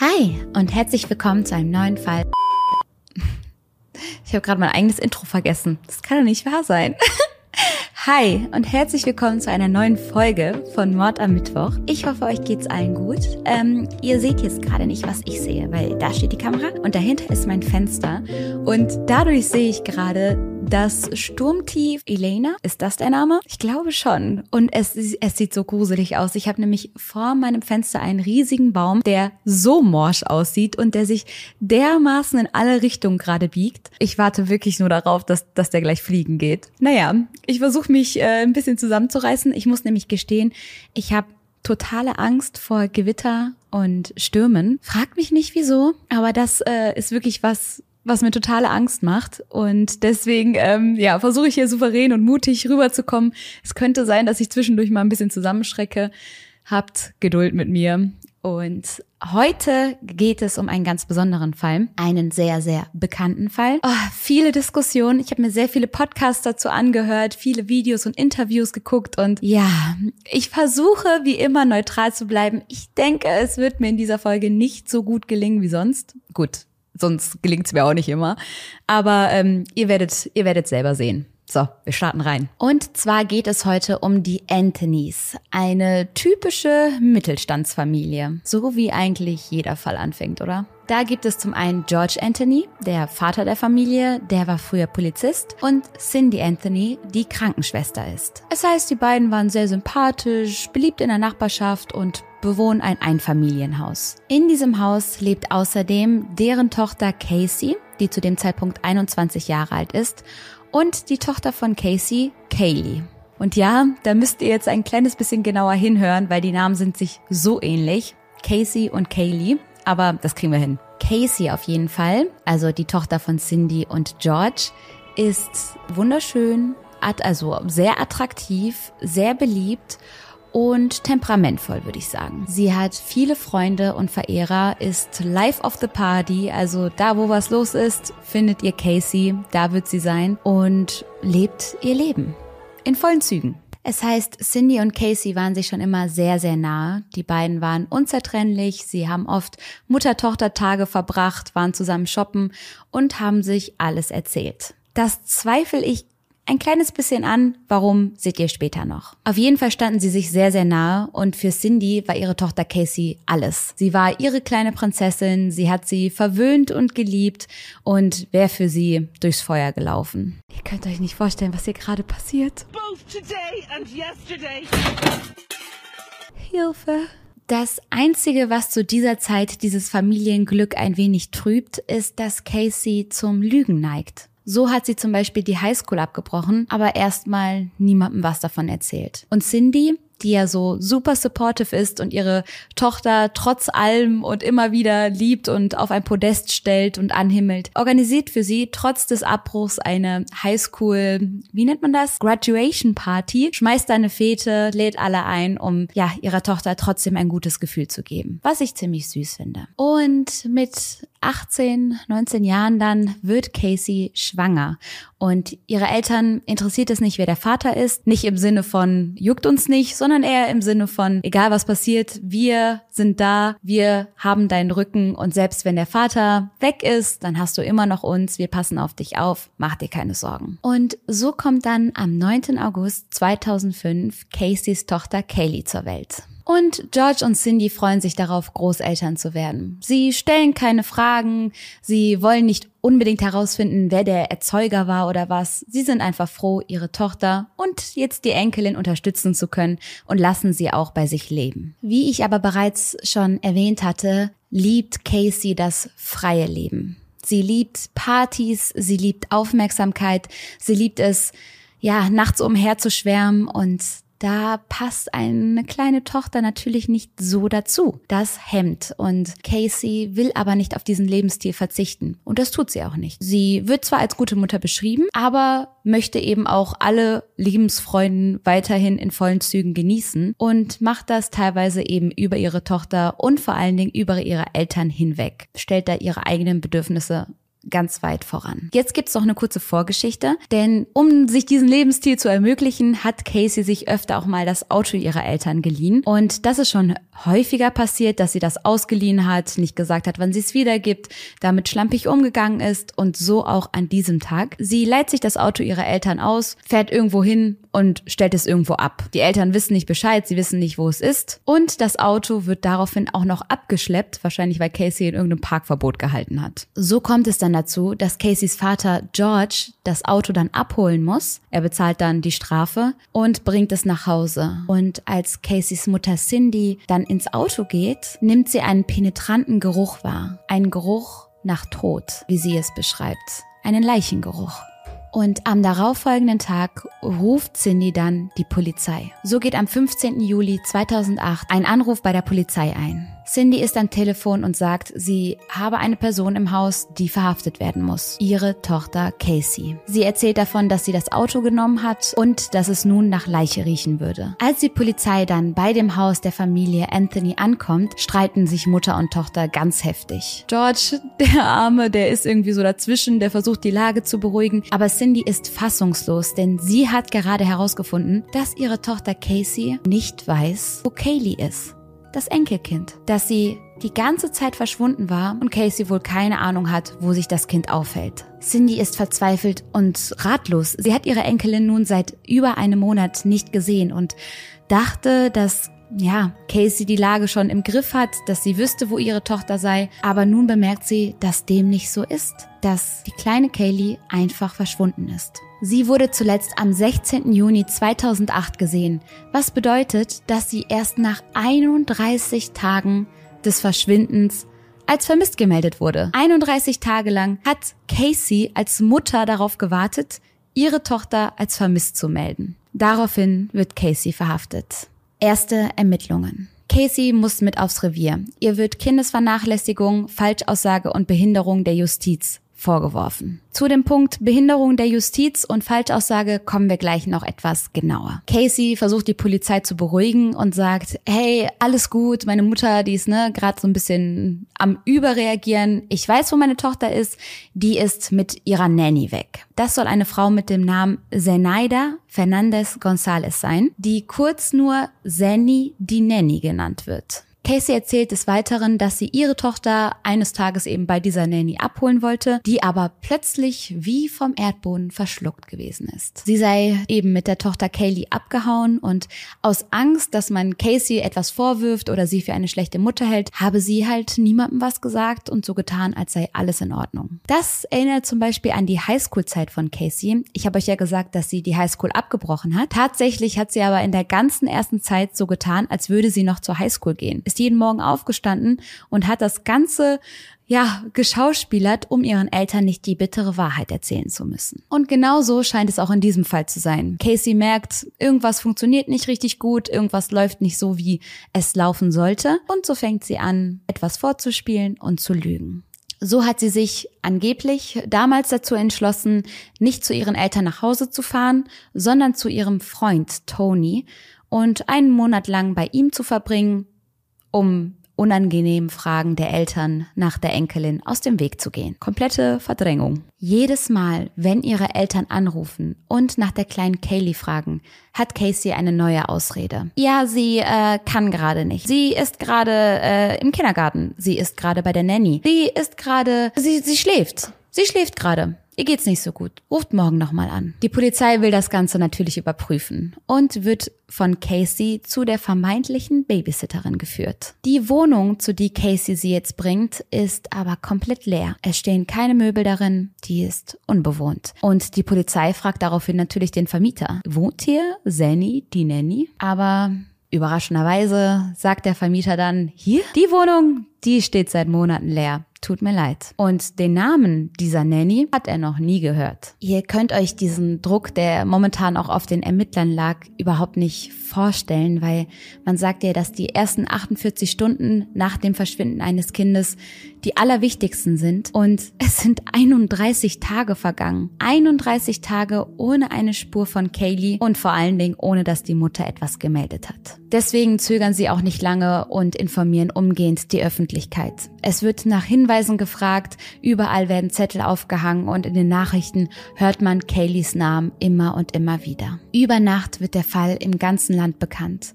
Hi und herzlich willkommen zu einem neuen Fall. Ich habe gerade mein eigenes Intro vergessen. Das kann doch nicht wahr sein. Hi und herzlich willkommen zu einer neuen Folge von Mord am Mittwoch. Ich hoffe, euch geht's allen gut. Ähm, ihr seht jetzt gerade nicht, was ich sehe, weil da steht die Kamera und dahinter ist mein Fenster. Und dadurch sehe ich gerade das Sturmtief Elena, ist das der Name? Ich glaube schon. Und es, es sieht so gruselig aus. Ich habe nämlich vor meinem Fenster einen riesigen Baum, der so morsch aussieht und der sich dermaßen in alle Richtungen gerade biegt. Ich warte wirklich nur darauf, dass, dass der gleich fliegen geht. Naja, ich versuche mich äh, ein bisschen zusammenzureißen. Ich muss nämlich gestehen, ich habe totale Angst vor Gewitter und Stürmen. Fragt mich nicht wieso, aber das äh, ist wirklich was, was mir totale Angst macht. Und deswegen, ähm, ja, versuche ich hier souverän und mutig rüberzukommen. Es könnte sein, dass ich zwischendurch mal ein bisschen zusammenschrecke. Habt Geduld mit mir. Und heute geht es um einen ganz besonderen Fall, einen sehr, sehr bekannten Fall. Oh, viele Diskussionen, ich habe mir sehr viele Podcasts dazu angehört, viele Videos und Interviews geguckt und ja, ich versuche wie immer neutral zu bleiben. Ich denke, es wird mir in dieser Folge nicht so gut gelingen wie sonst. Gut, sonst gelingt's mir auch nicht immer. Aber ähm, ihr werdet, ihr werdet selber sehen. So, wir starten rein. Und zwar geht es heute um die Anthonys. Eine typische Mittelstandsfamilie. So wie eigentlich jeder Fall anfängt, oder? Da gibt es zum einen George Anthony, der Vater der Familie, der war früher Polizist, und Cindy Anthony, die Krankenschwester ist. Es heißt, die beiden waren sehr sympathisch, beliebt in der Nachbarschaft und bewohnen ein Einfamilienhaus. In diesem Haus lebt außerdem deren Tochter Casey, die zu dem Zeitpunkt 21 Jahre alt ist, und die Tochter von Casey, Kaylee. Und ja, da müsst ihr jetzt ein kleines bisschen genauer hinhören, weil die Namen sind sich so ähnlich. Casey und Kaylee aber das kriegen wir hin. Casey auf jeden Fall, also die Tochter von Cindy und George, ist wunderschön, also sehr attraktiv, sehr beliebt und temperamentvoll, würde ich sagen. Sie hat viele Freunde und Verehrer, ist Life of the Party, also da, wo was los ist, findet ihr Casey, da wird sie sein und lebt ihr Leben. In vollen Zügen. Es heißt, Cindy und Casey waren sich schon immer sehr, sehr nah. Die beiden waren unzertrennlich. Sie haben oft Mutter-Tochter-Tage verbracht, waren zusammen shoppen und haben sich alles erzählt. Das zweifle ich ein kleines bisschen an. Warum seht ihr später noch? Auf jeden Fall standen sie sich sehr, sehr nahe und für Cindy war ihre Tochter Casey alles. Sie war ihre kleine Prinzessin, sie hat sie verwöhnt und geliebt und wäre für sie durchs Feuer gelaufen. Ihr könnt euch nicht vorstellen, was hier gerade passiert. Hilfe. Das Einzige, was zu dieser Zeit dieses Familienglück ein wenig trübt, ist, dass Casey zum Lügen neigt. So hat sie zum Beispiel die Highschool abgebrochen, aber erstmal niemandem was davon erzählt. Und Cindy, die ja so super supportive ist und ihre Tochter trotz allem und immer wieder liebt und auf ein Podest stellt und anhimmelt, organisiert für sie trotz des Abbruchs eine Highschool, wie nennt man das? Graduation Party, schmeißt eine Fete, lädt alle ein, um ja ihrer Tochter trotzdem ein gutes Gefühl zu geben, was ich ziemlich süß finde. Und mit 18, 19 Jahren dann wird Casey schwanger. Und ihre Eltern interessiert es nicht, wer der Vater ist. Nicht im Sinne von juckt uns nicht, sondern eher im Sinne von egal was passiert, wir sind da, wir haben deinen Rücken und selbst wenn der Vater weg ist, dann hast du immer noch uns, wir passen auf dich auf, mach dir keine Sorgen. Und so kommt dann am 9. August 2005 Caseys Tochter Kaylee zur Welt. Und George und Cindy freuen sich darauf, Großeltern zu werden. Sie stellen keine Fragen, sie wollen nicht unbedingt herausfinden, wer der Erzeuger war oder was. Sie sind einfach froh, ihre Tochter und jetzt die Enkelin unterstützen zu können und lassen sie auch bei sich leben. Wie ich aber bereits schon erwähnt hatte, liebt Casey das freie Leben. Sie liebt Partys, sie liebt Aufmerksamkeit, sie liebt es, ja, nachts umherzuschwärmen und da passt eine kleine Tochter natürlich nicht so dazu. Das hemmt und Casey will aber nicht auf diesen Lebensstil verzichten und das tut sie auch nicht. Sie wird zwar als gute Mutter beschrieben, aber möchte eben auch alle Lebensfreunden weiterhin in vollen Zügen genießen und macht das teilweise eben über ihre Tochter und vor allen Dingen über ihre Eltern hinweg, stellt da ihre eigenen Bedürfnisse ganz weit voran. Jetzt gibt's noch eine kurze Vorgeschichte, denn um sich diesen Lebensstil zu ermöglichen, hat Casey sich öfter auch mal das Auto ihrer Eltern geliehen. Und das ist schon häufiger passiert, dass sie das ausgeliehen hat, nicht gesagt hat, wann sie es wiedergibt, damit schlampig umgegangen ist und so auch an diesem Tag. Sie leiht sich das Auto ihrer Eltern aus, fährt irgendwo hin und stellt es irgendwo ab. Die Eltern wissen nicht Bescheid, sie wissen nicht, wo es ist. Und das Auto wird daraufhin auch noch abgeschleppt, wahrscheinlich weil Casey in irgendeinem Parkverbot gehalten hat. So kommt es dann dann dazu, dass Caseys Vater George das Auto dann abholen muss. Er bezahlt dann die Strafe und bringt es nach Hause. Und als Caseys Mutter Cindy dann ins Auto geht, nimmt sie einen penetranten Geruch wahr. Einen Geruch nach Tod, wie sie es beschreibt. Einen Leichengeruch. Und am darauffolgenden Tag ruft Cindy dann die Polizei. So geht am 15. Juli 2008 ein Anruf bei der Polizei ein. Cindy ist am Telefon und sagt, sie habe eine Person im Haus, die verhaftet werden muss. Ihre Tochter Casey. Sie erzählt davon, dass sie das Auto genommen hat und dass es nun nach Leiche riechen würde. Als die Polizei dann bei dem Haus der Familie Anthony ankommt, streiten sich Mutter und Tochter ganz heftig. George, der Arme, der ist irgendwie so dazwischen, der versucht die Lage zu beruhigen, aber Cindy ist fassungslos, denn sie hat gerade herausgefunden, dass ihre Tochter Casey nicht weiß, wo Kaylee ist das Enkelkind, dass sie die ganze Zeit verschwunden war und Casey wohl keine Ahnung hat, wo sich das Kind aufhält. Cindy ist verzweifelt und ratlos. Sie hat ihre Enkelin nun seit über einem Monat nicht gesehen und dachte, dass ja, Casey die Lage schon im Griff hat, dass sie wüsste, wo ihre Tochter sei, aber nun bemerkt sie, dass dem nicht so ist, dass die kleine Kaylee einfach verschwunden ist. Sie wurde zuletzt am 16. Juni 2008 gesehen, was bedeutet, dass sie erst nach 31 Tagen des Verschwindens als vermisst gemeldet wurde. 31 Tage lang hat Casey als Mutter darauf gewartet, ihre Tochter als vermisst zu melden. Daraufhin wird Casey verhaftet. Erste Ermittlungen. Casey muss mit aufs Revier. Ihr wird Kindesvernachlässigung, Falschaussage und Behinderung der Justiz vorgeworfen. Zu dem Punkt Behinderung der Justiz und Falschaussage kommen wir gleich noch etwas genauer. Casey versucht die Polizei zu beruhigen und sagt, hey, alles gut, meine Mutter, die ist ne gerade so ein bisschen am überreagieren. Ich weiß, wo meine Tochter ist, die ist mit ihrer Nanny weg. Das soll eine Frau mit dem Namen Zenaida Fernandez González sein, die kurz nur Zenny die Nanny genannt wird. Casey erzählt des Weiteren, dass sie ihre Tochter eines Tages eben bei dieser Nanny abholen wollte, die aber plötzlich wie vom Erdboden verschluckt gewesen ist. Sie sei eben mit der Tochter Kaylee abgehauen und aus Angst, dass man Casey etwas vorwirft oder sie für eine schlechte Mutter hält, habe sie halt niemandem was gesagt und so getan, als sei alles in Ordnung. Das erinnert zum Beispiel an die Highschool-Zeit von Casey. Ich habe euch ja gesagt, dass sie die Highschool abgebrochen hat. Tatsächlich hat sie aber in der ganzen ersten Zeit so getan, als würde sie noch zur Highschool gehen ist jeden Morgen aufgestanden und hat das Ganze ja, geschauspielert, um ihren Eltern nicht die bittere Wahrheit erzählen zu müssen. Und genau so scheint es auch in diesem Fall zu sein. Casey merkt, irgendwas funktioniert nicht richtig gut, irgendwas läuft nicht so, wie es laufen sollte. Und so fängt sie an, etwas vorzuspielen und zu lügen. So hat sie sich angeblich damals dazu entschlossen, nicht zu ihren Eltern nach Hause zu fahren, sondern zu ihrem Freund Tony und einen Monat lang bei ihm zu verbringen, um unangenehmen Fragen der Eltern nach der Enkelin aus dem Weg zu gehen. Komplette Verdrängung. Jedes Mal, wenn ihre Eltern anrufen und nach der kleinen Kaylee fragen, hat Casey eine neue Ausrede. Ja, sie äh, kann gerade nicht. Sie ist gerade äh, im Kindergarten. Sie ist gerade bei der Nanny. Sie ist gerade, sie, sie schläft. Sie schläft gerade. Ihr geht's nicht so gut. Ruft morgen nochmal an. Die Polizei will das Ganze natürlich überprüfen und wird von Casey zu der vermeintlichen Babysitterin geführt. Die Wohnung, zu die Casey sie jetzt bringt, ist aber komplett leer. Es stehen keine Möbel darin, die ist unbewohnt. Und die Polizei fragt daraufhin natürlich den Vermieter. Wohnt hier Zanny, die Nanny? Aber Überraschenderweise sagt der Vermieter dann, hier, die Wohnung, die steht seit Monaten leer. Tut mir leid. Und den Namen dieser Nanny hat er noch nie gehört. Ihr könnt euch diesen Druck, der momentan auch auf den Ermittlern lag, überhaupt nicht vorstellen, weil man sagt ja, dass die ersten 48 Stunden nach dem Verschwinden eines Kindes die allerwichtigsten sind. Und es sind 31 Tage vergangen. 31 Tage ohne eine Spur von Kaylee und vor allen Dingen ohne, dass die Mutter etwas gemeldet hat. Deswegen zögern sie auch nicht lange und informieren umgehend die Öffentlichkeit. Es wird nach Hinweisen gefragt, überall werden Zettel aufgehangen und in den Nachrichten hört man Kayleys Namen immer und immer wieder. Über Nacht wird der Fall im ganzen Land bekannt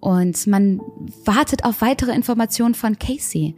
und man wartet auf weitere Informationen von Casey.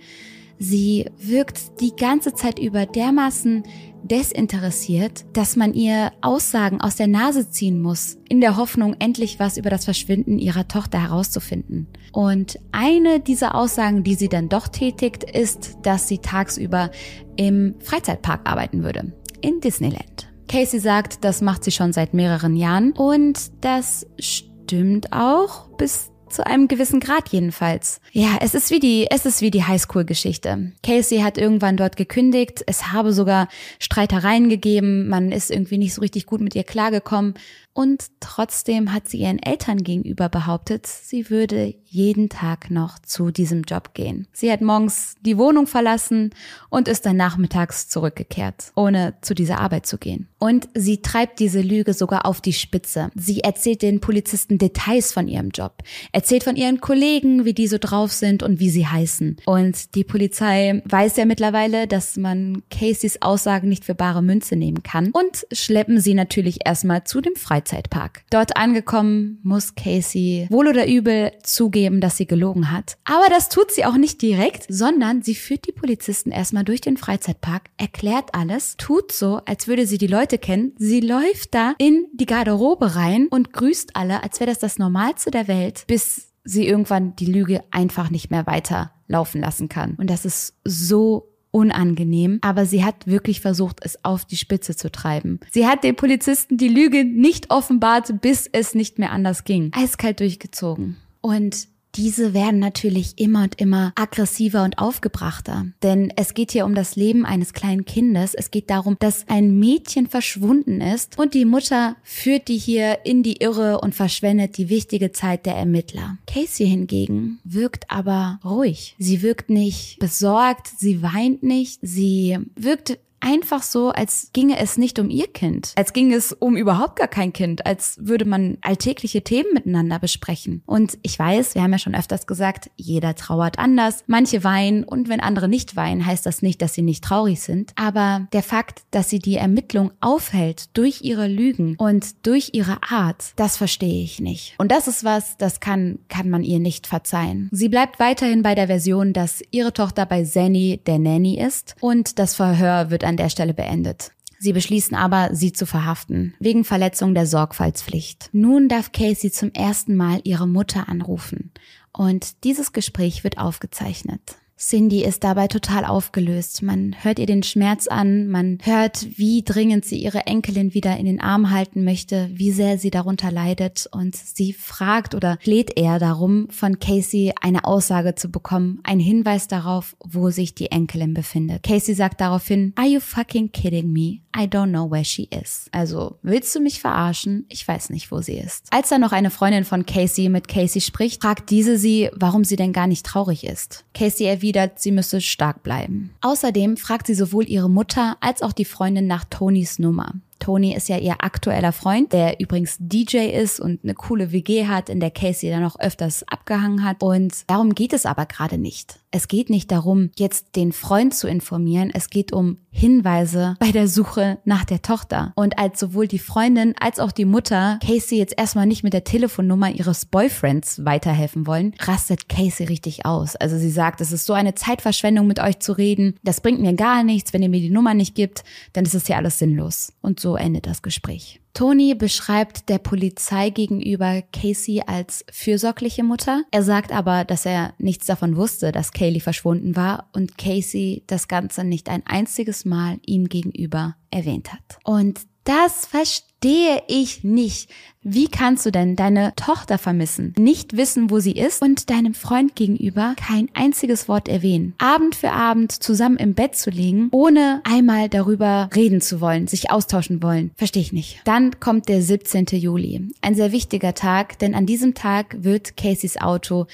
Sie wirkt die ganze Zeit über dermaßen desinteressiert, dass man ihr Aussagen aus der Nase ziehen muss, in der Hoffnung, endlich was über das Verschwinden ihrer Tochter herauszufinden. Und eine dieser Aussagen, die sie dann doch tätigt, ist, dass sie tagsüber im Freizeitpark arbeiten würde, in Disneyland. Casey sagt, das macht sie schon seit mehreren Jahren und das stimmt auch bis zu einem gewissen Grad jedenfalls. Ja, es ist wie die, es ist wie die Highschool-Geschichte. Casey hat irgendwann dort gekündigt. Es habe sogar Streitereien gegeben. Man ist irgendwie nicht so richtig gut mit ihr klargekommen. Und trotzdem hat sie ihren Eltern gegenüber behauptet, sie würde jeden Tag noch zu diesem Job gehen. Sie hat morgens die Wohnung verlassen und ist dann nachmittags zurückgekehrt, ohne zu dieser Arbeit zu gehen. Und sie treibt diese Lüge sogar auf die Spitze. Sie erzählt den Polizisten Details von ihrem Job, erzählt von ihren Kollegen, wie die so drauf sind und wie sie heißen. Und die Polizei weiß ja mittlerweile, dass man Caseys Aussagen nicht für bare Münze nehmen kann und schleppen sie natürlich erstmal zu dem Freizeit Freizeitpark. Dort angekommen muss Casey wohl oder übel zugeben, dass sie gelogen hat. Aber das tut sie auch nicht direkt, sondern sie führt die Polizisten erstmal durch den Freizeitpark, erklärt alles, tut so, als würde sie die Leute kennen. Sie läuft da in die Garderobe rein und grüßt alle, als wäre das das Normalste der Welt, bis sie irgendwann die Lüge einfach nicht mehr weiter laufen lassen kann. Und das ist so unangenehm, aber sie hat wirklich versucht, es auf die Spitze zu treiben. Sie hat den Polizisten die Lüge nicht offenbart, bis es nicht mehr anders ging. Eiskalt durchgezogen. Und diese werden natürlich immer und immer aggressiver und aufgebrachter. Denn es geht hier um das Leben eines kleinen Kindes. Es geht darum, dass ein Mädchen verschwunden ist und die Mutter führt die hier in die Irre und verschwendet die wichtige Zeit der Ermittler. Casey hingegen wirkt aber ruhig. Sie wirkt nicht besorgt, sie weint nicht, sie wirkt einfach so, als ginge es nicht um ihr Kind, als ginge es um überhaupt gar kein Kind, als würde man alltägliche Themen miteinander besprechen. Und ich weiß, wir haben ja schon öfters gesagt, jeder trauert anders, manche weinen und wenn andere nicht weinen, heißt das nicht, dass sie nicht traurig sind. Aber der Fakt, dass sie die Ermittlung aufhält durch ihre Lügen und durch ihre Art, das verstehe ich nicht. Und das ist was, das kann, kann man ihr nicht verzeihen. Sie bleibt weiterhin bei der Version, dass ihre Tochter bei Zanny der Nanny ist und das Verhör wird an der Stelle beendet. Sie beschließen aber, sie zu verhaften, wegen Verletzung der Sorgfaltspflicht. Nun darf Casey zum ersten Mal ihre Mutter anrufen und dieses Gespräch wird aufgezeichnet. Cindy ist dabei total aufgelöst. Man hört ihr den Schmerz an, man hört, wie dringend sie ihre Enkelin wieder in den Arm halten möchte, wie sehr sie darunter leidet und sie fragt oder fleht eher darum, von Casey eine Aussage zu bekommen, ein Hinweis darauf, wo sich die Enkelin befindet. Casey sagt daraufhin, Are you fucking kidding me? I don't know where she is. Also, willst du mich verarschen? Ich weiß nicht, wo sie ist. Als dann noch eine Freundin von Casey mit Casey spricht, fragt diese sie, warum sie denn gar nicht traurig ist. Casey erwidert, sie müsse stark bleiben. Außerdem fragt sie sowohl ihre Mutter als auch die Freundin nach Tonys Nummer. Tony ist ja ihr aktueller Freund, der übrigens DJ ist und eine coole WG hat, in der Casey dann auch öfters abgehangen hat. Und darum geht es aber gerade nicht. Es geht nicht darum, jetzt den Freund zu informieren. Es geht um Hinweise bei der Suche nach der Tochter. Und als sowohl die Freundin als auch die Mutter Casey jetzt erstmal nicht mit der Telefonnummer ihres Boyfriends weiterhelfen wollen, rastet Casey richtig aus. Also sie sagt, es ist so eine Zeitverschwendung mit euch zu reden. Das bringt mir gar nichts. Wenn ihr mir die Nummer nicht gibt, dann ist es ja alles sinnlos. Und so endet das Gespräch. Tony beschreibt der Polizei gegenüber Casey als fürsorgliche Mutter. Er sagt aber, dass er nichts davon wusste, dass Kaylee verschwunden war und Casey das Ganze nicht ein einziges Mal ihm gegenüber erwähnt hat. Und das verstehe ich nicht. Wie kannst du denn deine Tochter vermissen, nicht wissen, wo sie ist und deinem Freund gegenüber kein einziges Wort erwähnen? Abend für Abend zusammen im Bett zu liegen, ohne einmal darüber reden zu wollen, sich austauschen wollen. Verstehe ich nicht. Dann kommt der 17. Juli. Ein sehr wichtiger Tag, denn an diesem Tag wird Caseys Auto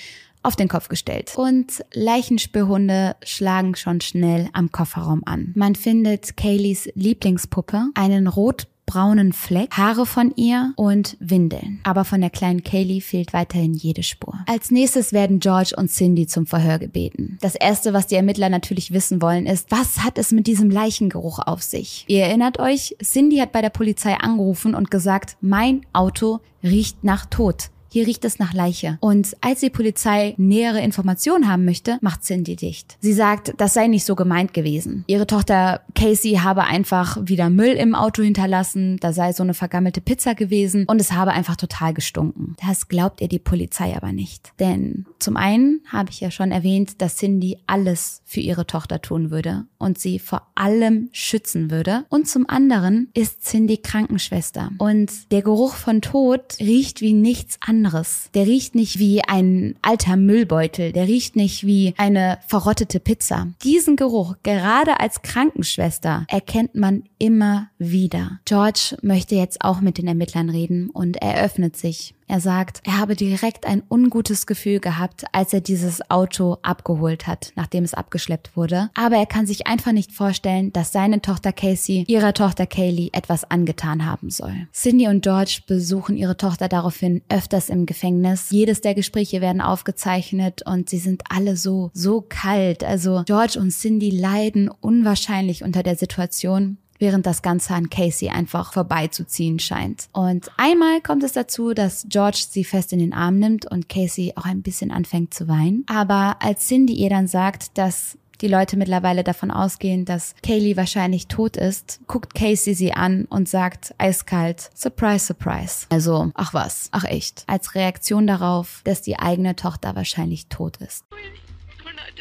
auf den Kopf gestellt. Und Leichenspürhunde schlagen schon schnell am Kofferraum an. Man findet Kayleys Lieblingspuppe, einen rot braunen Fleck, Haare von ihr und Windeln. Aber von der kleinen Kaylee fehlt weiterhin jede Spur. Als nächstes werden George und Cindy zum Verhör gebeten. Das erste, was die Ermittler natürlich wissen wollen, ist, was hat es mit diesem Leichengeruch auf sich? Ihr erinnert euch, Cindy hat bei der Polizei angerufen und gesagt, mein Auto riecht nach Tod. Hier riecht es nach Leiche. Und als die Polizei nähere Informationen haben möchte, macht Cindy dicht. Sie sagt, das sei nicht so gemeint gewesen. Ihre Tochter Casey habe einfach wieder Müll im Auto hinterlassen, da sei so eine vergammelte Pizza gewesen und es habe einfach total gestunken. Das glaubt ihr die Polizei aber nicht. Denn zum einen habe ich ja schon erwähnt, dass Cindy alles für ihre Tochter tun würde und sie vor allem schützen würde. Und zum anderen ist Cindy Krankenschwester und der Geruch von Tod riecht wie nichts anderes anderes. Der riecht nicht wie ein alter Müllbeutel, der riecht nicht wie eine verrottete Pizza. Diesen Geruch, gerade als Krankenschwester, erkennt man immer wieder. George möchte jetzt auch mit den Ermittlern reden und eröffnet sich. Er sagt, er habe direkt ein ungutes Gefühl gehabt, als er dieses Auto abgeholt hat, nachdem es abgeschleppt wurde. Aber er kann sich einfach nicht vorstellen, dass seine Tochter Casey ihrer Tochter Kaylee etwas angetan haben soll. Cindy und George besuchen ihre Tochter daraufhin öfters im Gefängnis. Jedes der Gespräche werden aufgezeichnet und sie sind alle so, so kalt. Also George und Cindy leiden unwahrscheinlich unter der Situation während das Ganze an Casey einfach vorbeizuziehen scheint. Und einmal kommt es dazu, dass George sie fest in den Arm nimmt und Casey auch ein bisschen anfängt zu weinen. Aber als Cindy ihr dann sagt, dass die Leute mittlerweile davon ausgehen, dass Kaylee wahrscheinlich tot ist, guckt Casey sie an und sagt eiskalt, surprise, surprise. Also, ach was, ach echt. Als Reaktion darauf, dass die eigene Tochter wahrscheinlich tot ist. We're not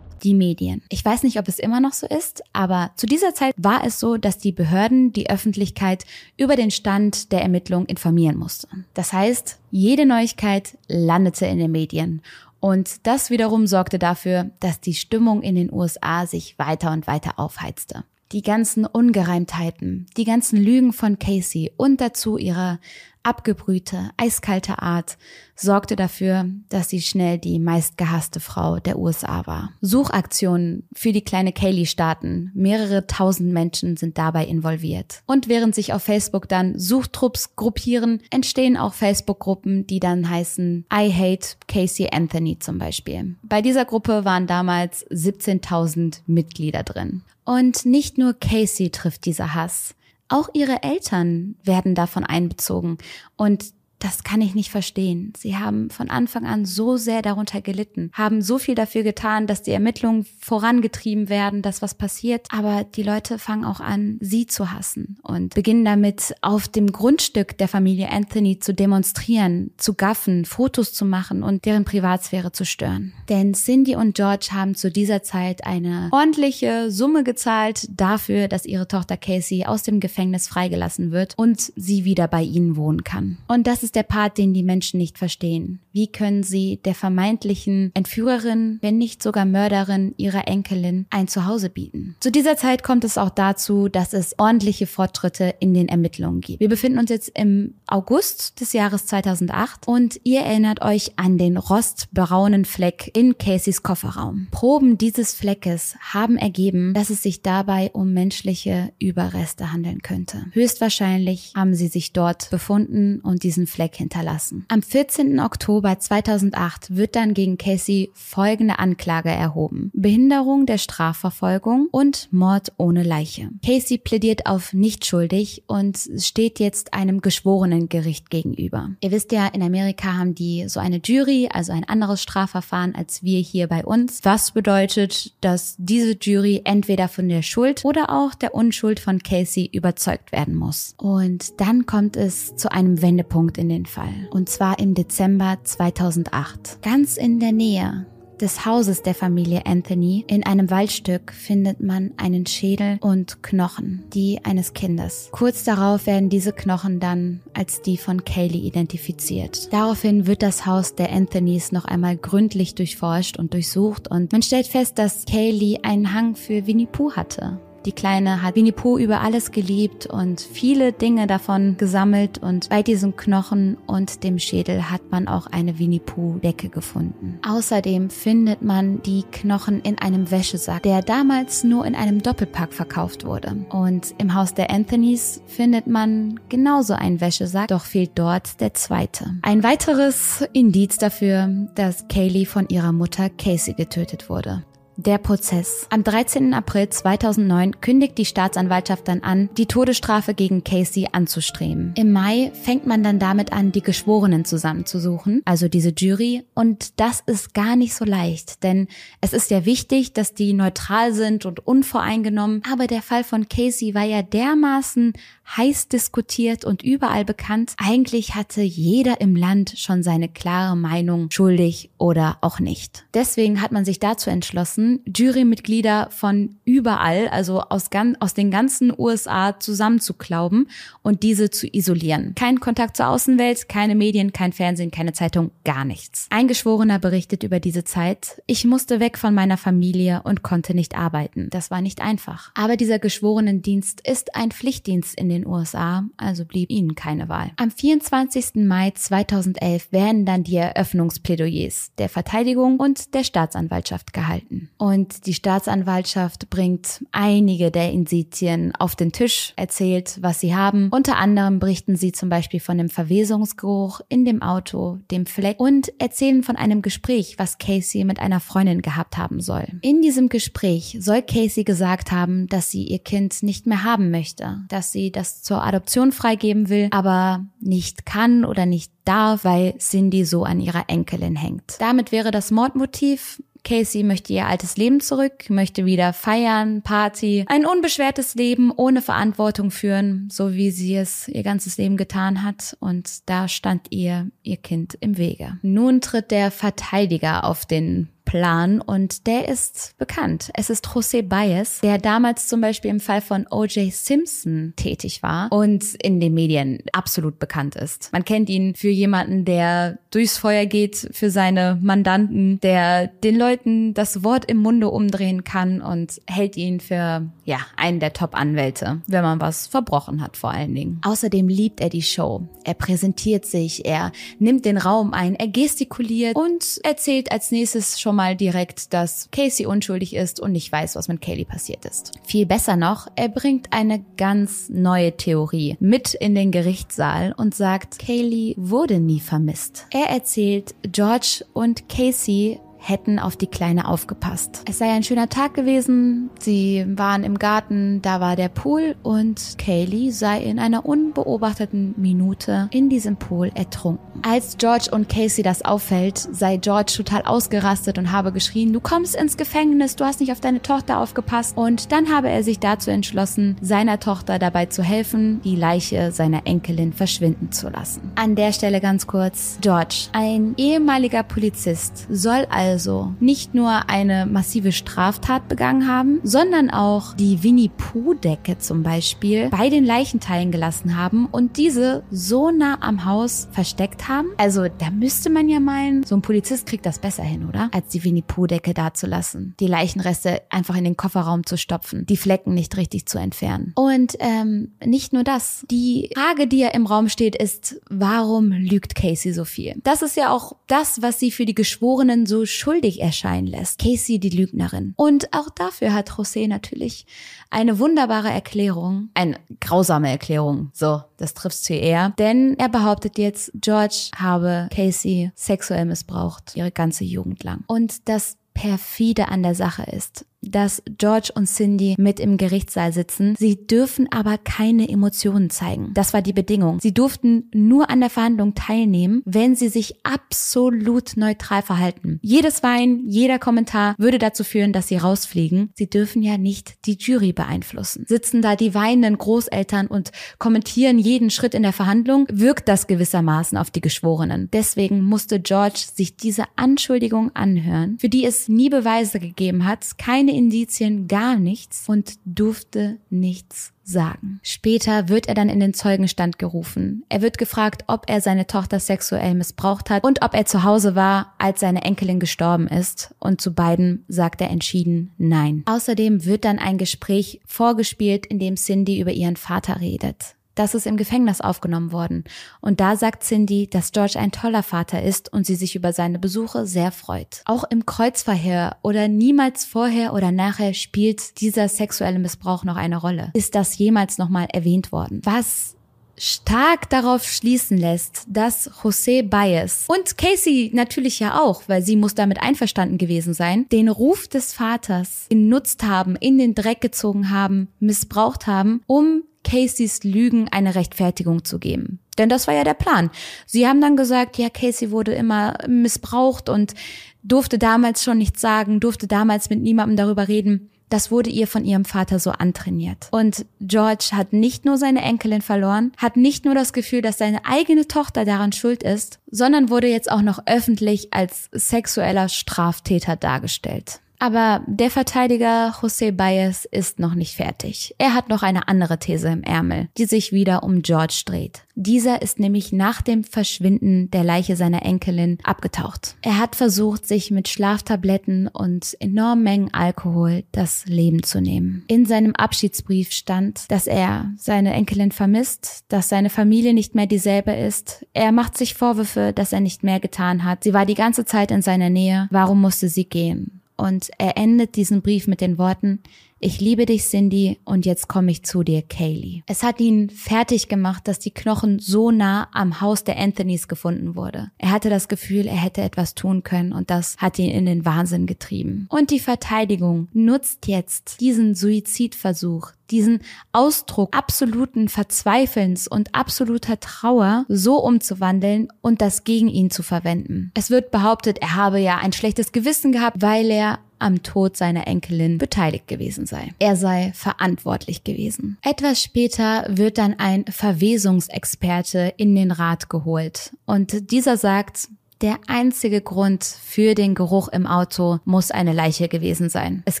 die Medien. Ich weiß nicht, ob es immer noch so ist, aber zu dieser Zeit war es so, dass die Behörden die Öffentlichkeit über den Stand der Ermittlung informieren mussten. Das heißt, jede Neuigkeit landete in den Medien. Und das wiederum sorgte dafür, dass die Stimmung in den USA sich weiter und weiter aufheizte die ganzen Ungereimtheiten, die ganzen Lügen von Casey und dazu ihre abgebrühte, eiskalte Art sorgte dafür, dass sie schnell die meistgehasste Frau der USA war. Suchaktionen für die kleine Kaylee starten. Mehrere tausend Menschen sind dabei involviert. Und während sich auf Facebook dann Suchtrupps gruppieren, entstehen auch Facebook-Gruppen, die dann heißen I Hate Casey Anthony zum Beispiel. Bei dieser Gruppe waren damals 17.000 Mitglieder drin. Und nicht nur Casey trifft dieser Hass. Auch ihre Eltern werden davon einbezogen. Und das kann ich nicht verstehen. Sie haben von Anfang an so sehr darunter gelitten, haben so viel dafür getan, dass die Ermittlungen vorangetrieben werden, dass was passiert. Aber die Leute fangen auch an, sie zu hassen und beginnen damit, auf dem Grundstück der Familie Anthony zu demonstrieren, zu gaffen, Fotos zu machen und deren Privatsphäre zu stören. Denn Cindy und George haben zu dieser Zeit eine ordentliche Summe gezahlt dafür, dass ihre Tochter Casey aus dem Gefängnis freigelassen wird und sie wieder bei ihnen wohnen kann. Und das ist ist der Part, den die Menschen nicht verstehen. Wie können sie der vermeintlichen Entführerin, wenn nicht sogar Mörderin ihrer Enkelin ein Zuhause bieten? Zu dieser Zeit kommt es auch dazu, dass es ordentliche Fortschritte in den Ermittlungen gibt. Wir befinden uns jetzt im August des Jahres 2008 und ihr erinnert euch an den rostbraunen Fleck in Caseys Kofferraum. Proben dieses Fleckes haben ergeben, dass es sich dabei um menschliche Überreste handeln könnte. Höchstwahrscheinlich haben sie sich dort befunden und diesen Fleck hinterlassen. Am 14. Oktober 2008 wird dann gegen Casey folgende Anklage erhoben. Behinderung der Strafverfolgung und Mord ohne Leiche. Casey plädiert auf nicht schuldig und steht jetzt einem geschworenen Gericht gegenüber. Ihr wisst ja, in Amerika haben die so eine Jury, also ein anderes Strafverfahren als wir hier bei uns. Was bedeutet, dass diese Jury entweder von der Schuld oder auch der Unschuld von Casey überzeugt werden muss. Und dann kommt es zu einem Wendepunkt in den Fall. Und zwar im Dezember 2008. Ganz in der Nähe des Hauses der Familie Anthony in einem Waldstück findet man einen Schädel und Knochen, die eines Kindes. Kurz darauf werden diese Knochen dann als die von Kaylee identifiziert. Daraufhin wird das Haus der Anthonys noch einmal gründlich durchforscht und durchsucht und man stellt fest, dass Kaylee einen Hang für Winnie Pooh hatte. Die Kleine hat Winnie Pooh über alles geliebt und viele Dinge davon gesammelt und bei diesen Knochen und dem Schädel hat man auch eine Winnie Pooh Decke gefunden. Außerdem findet man die Knochen in einem Wäschesack, der damals nur in einem Doppelpack verkauft wurde. Und im Haus der Anthonys findet man genauso einen Wäschesack, doch fehlt dort der zweite. Ein weiteres Indiz dafür, dass Kaylee von ihrer Mutter Casey getötet wurde. Der Prozess. Am 13. April 2009 kündigt die Staatsanwaltschaft dann an, die Todesstrafe gegen Casey anzustreben. Im Mai fängt man dann damit an, die Geschworenen zusammenzusuchen, also diese Jury. Und das ist gar nicht so leicht, denn es ist ja wichtig, dass die neutral sind und unvoreingenommen. Aber der Fall von Casey war ja dermaßen heiß diskutiert und überall bekannt. Eigentlich hatte jeder im Land schon seine klare Meinung, schuldig oder auch nicht. Deswegen hat man sich dazu entschlossen, Jurymitglieder von überall, also aus, aus den ganzen USA zusammenzuklauben und diese zu isolieren. Kein Kontakt zur Außenwelt, keine Medien, kein Fernsehen, keine Zeitung, gar nichts. Ein Geschworener berichtet über diese Zeit. Ich musste weg von meiner Familie und konnte nicht arbeiten. Das war nicht einfach. Aber dieser Geschworenendienst ist ein Pflichtdienst in den USA, also blieb ihnen keine Wahl. Am 24. Mai 2011 werden dann die Eröffnungsplädoyers der Verteidigung und der Staatsanwaltschaft gehalten. Und die Staatsanwaltschaft bringt einige der Indizien auf den Tisch, erzählt, was sie haben. Unter anderem berichten sie zum Beispiel von dem Verwesungsgeruch in dem Auto, dem Fleck und erzählen von einem Gespräch, was Casey mit einer Freundin gehabt haben soll. In diesem Gespräch soll Casey gesagt haben, dass sie ihr Kind nicht mehr haben möchte, dass sie das zur Adoption freigeben will, aber nicht kann oder nicht darf, weil Cindy so an ihrer Enkelin hängt. Damit wäre das Mordmotiv Casey möchte ihr altes Leben zurück, möchte wieder feiern, Party, ein unbeschwertes Leben ohne Verantwortung führen, so wie sie es ihr ganzes Leben getan hat. Und da stand ihr ihr Kind im Wege. Nun tritt der Verteidiger auf den Plan und der ist bekannt. Es ist José Baez, der damals zum Beispiel im Fall von O.J. Simpson tätig war und in den Medien absolut bekannt ist. Man kennt ihn für jemanden, der durchs Feuer geht für seine Mandanten, der den Leuten das Wort im Munde umdrehen kann und hält ihn für, ja, einen der Top-Anwälte, wenn man was verbrochen hat vor allen Dingen. Außerdem liebt er die Show. Er präsentiert sich, er nimmt den Raum ein, er gestikuliert und erzählt als nächstes schon mal mal direkt, dass Casey unschuldig ist und nicht weiß, was mit Kaylee passiert ist. Viel besser noch, er bringt eine ganz neue Theorie mit in den Gerichtssaal und sagt, Kaylee wurde nie vermisst. Er erzählt, George und Casey hätten auf die Kleine aufgepasst. Es sei ein schöner Tag gewesen, sie waren im Garten, da war der Pool und Kaylee sei in einer unbeobachteten Minute in diesem Pool ertrunken. Als George und Casey das auffällt, sei George total ausgerastet und habe geschrien, du kommst ins Gefängnis, du hast nicht auf deine Tochter aufgepasst und dann habe er sich dazu entschlossen, seiner Tochter dabei zu helfen, die Leiche seiner Enkelin verschwinden zu lassen. An der Stelle ganz kurz, George, ein ehemaliger Polizist, soll also also nicht nur eine massive Straftat begangen haben, sondern auch die Winnie Pooh-Decke zum Beispiel bei den Leichenteilen gelassen haben und diese so nah am Haus versteckt haben. Also da müsste man ja meinen, so ein Polizist kriegt das besser hin, oder? Als die Winnie Pooh-Decke da zu lassen. Die Leichenreste einfach in den Kofferraum zu stopfen, die Flecken nicht richtig zu entfernen. Und ähm, nicht nur das. Die Frage, die ja im Raum steht, ist, warum lügt Casey so viel? Das ist ja auch das, was sie für die Geschworenen so schuldig erscheinen lässt. Casey die Lügnerin. Und auch dafür hat José natürlich eine wunderbare Erklärung, eine grausame Erklärung. So, das trifft's hier eher. Denn er behauptet jetzt, George habe Casey sexuell missbraucht, ihre ganze Jugend lang. Und das perfide an der Sache ist, dass George und Cindy mit im Gerichtssaal sitzen. Sie dürfen aber keine Emotionen zeigen. Das war die Bedingung. Sie durften nur an der Verhandlung teilnehmen, wenn sie sich absolut neutral verhalten. Jedes Wein, jeder Kommentar würde dazu führen, dass sie rausfliegen. Sie dürfen ja nicht die Jury beeinflussen. Sitzen da die weinenden Großeltern und kommentieren jeden Schritt in der Verhandlung, wirkt das gewissermaßen auf die Geschworenen. Deswegen musste George sich diese Anschuldigung anhören, für die es nie Beweise gegeben hat, keine keine Indizien, gar nichts und durfte nichts sagen. Später wird er dann in den Zeugenstand gerufen. Er wird gefragt, ob er seine Tochter sexuell missbraucht hat und ob er zu Hause war, als seine Enkelin gestorben ist. Und zu beiden sagt er entschieden Nein. Außerdem wird dann ein Gespräch vorgespielt, in dem Cindy über ihren Vater redet. Das ist im Gefängnis aufgenommen worden. Und da sagt Cindy, dass George ein toller Vater ist und sie sich über seine Besuche sehr freut. Auch im Kreuzverhör oder niemals vorher oder nachher spielt dieser sexuelle Missbrauch noch eine Rolle. Ist das jemals nochmal erwähnt worden? Was stark darauf schließen lässt, dass José Baez und Casey natürlich ja auch, weil sie muss damit einverstanden gewesen sein, den Ruf des Vaters genutzt haben, in den Dreck gezogen haben, missbraucht haben, um Caseys Lügen eine Rechtfertigung zu geben. Denn das war ja der Plan. Sie haben dann gesagt, ja, Casey wurde immer missbraucht und durfte damals schon nichts sagen, durfte damals mit niemandem darüber reden. Das wurde ihr von ihrem Vater so antrainiert. Und George hat nicht nur seine Enkelin verloren, hat nicht nur das Gefühl, dass seine eigene Tochter daran schuld ist, sondern wurde jetzt auch noch öffentlich als sexueller Straftäter dargestellt. Aber der Verteidiger José Baez ist noch nicht fertig. Er hat noch eine andere These im Ärmel, die sich wieder um George dreht. Dieser ist nämlich nach dem Verschwinden der Leiche seiner Enkelin abgetaucht. Er hat versucht, sich mit Schlaftabletten und enormen Mengen Alkohol das Leben zu nehmen. In seinem Abschiedsbrief stand, dass er seine Enkelin vermisst, dass seine Familie nicht mehr dieselbe ist. Er macht sich Vorwürfe, dass er nicht mehr getan hat. Sie war die ganze Zeit in seiner Nähe. Warum musste sie gehen? Und er endet diesen Brief mit den Worten, ich liebe dich, Cindy, und jetzt komme ich zu dir, Kaylee. Es hat ihn fertig gemacht, dass die Knochen so nah am Haus der Anthonys gefunden wurde. Er hatte das Gefühl, er hätte etwas tun können und das hat ihn in den Wahnsinn getrieben. Und die Verteidigung nutzt jetzt diesen Suizidversuch, diesen Ausdruck absoluten Verzweifelns und absoluter Trauer so umzuwandeln und das gegen ihn zu verwenden. Es wird behauptet, er habe ja ein schlechtes Gewissen gehabt, weil er am Tod seiner Enkelin beteiligt gewesen sei. Er sei verantwortlich gewesen. Etwas später wird dann ein Verwesungsexperte in den Rat geholt und dieser sagt, der einzige Grund für den Geruch im Auto muss eine Leiche gewesen sein. Es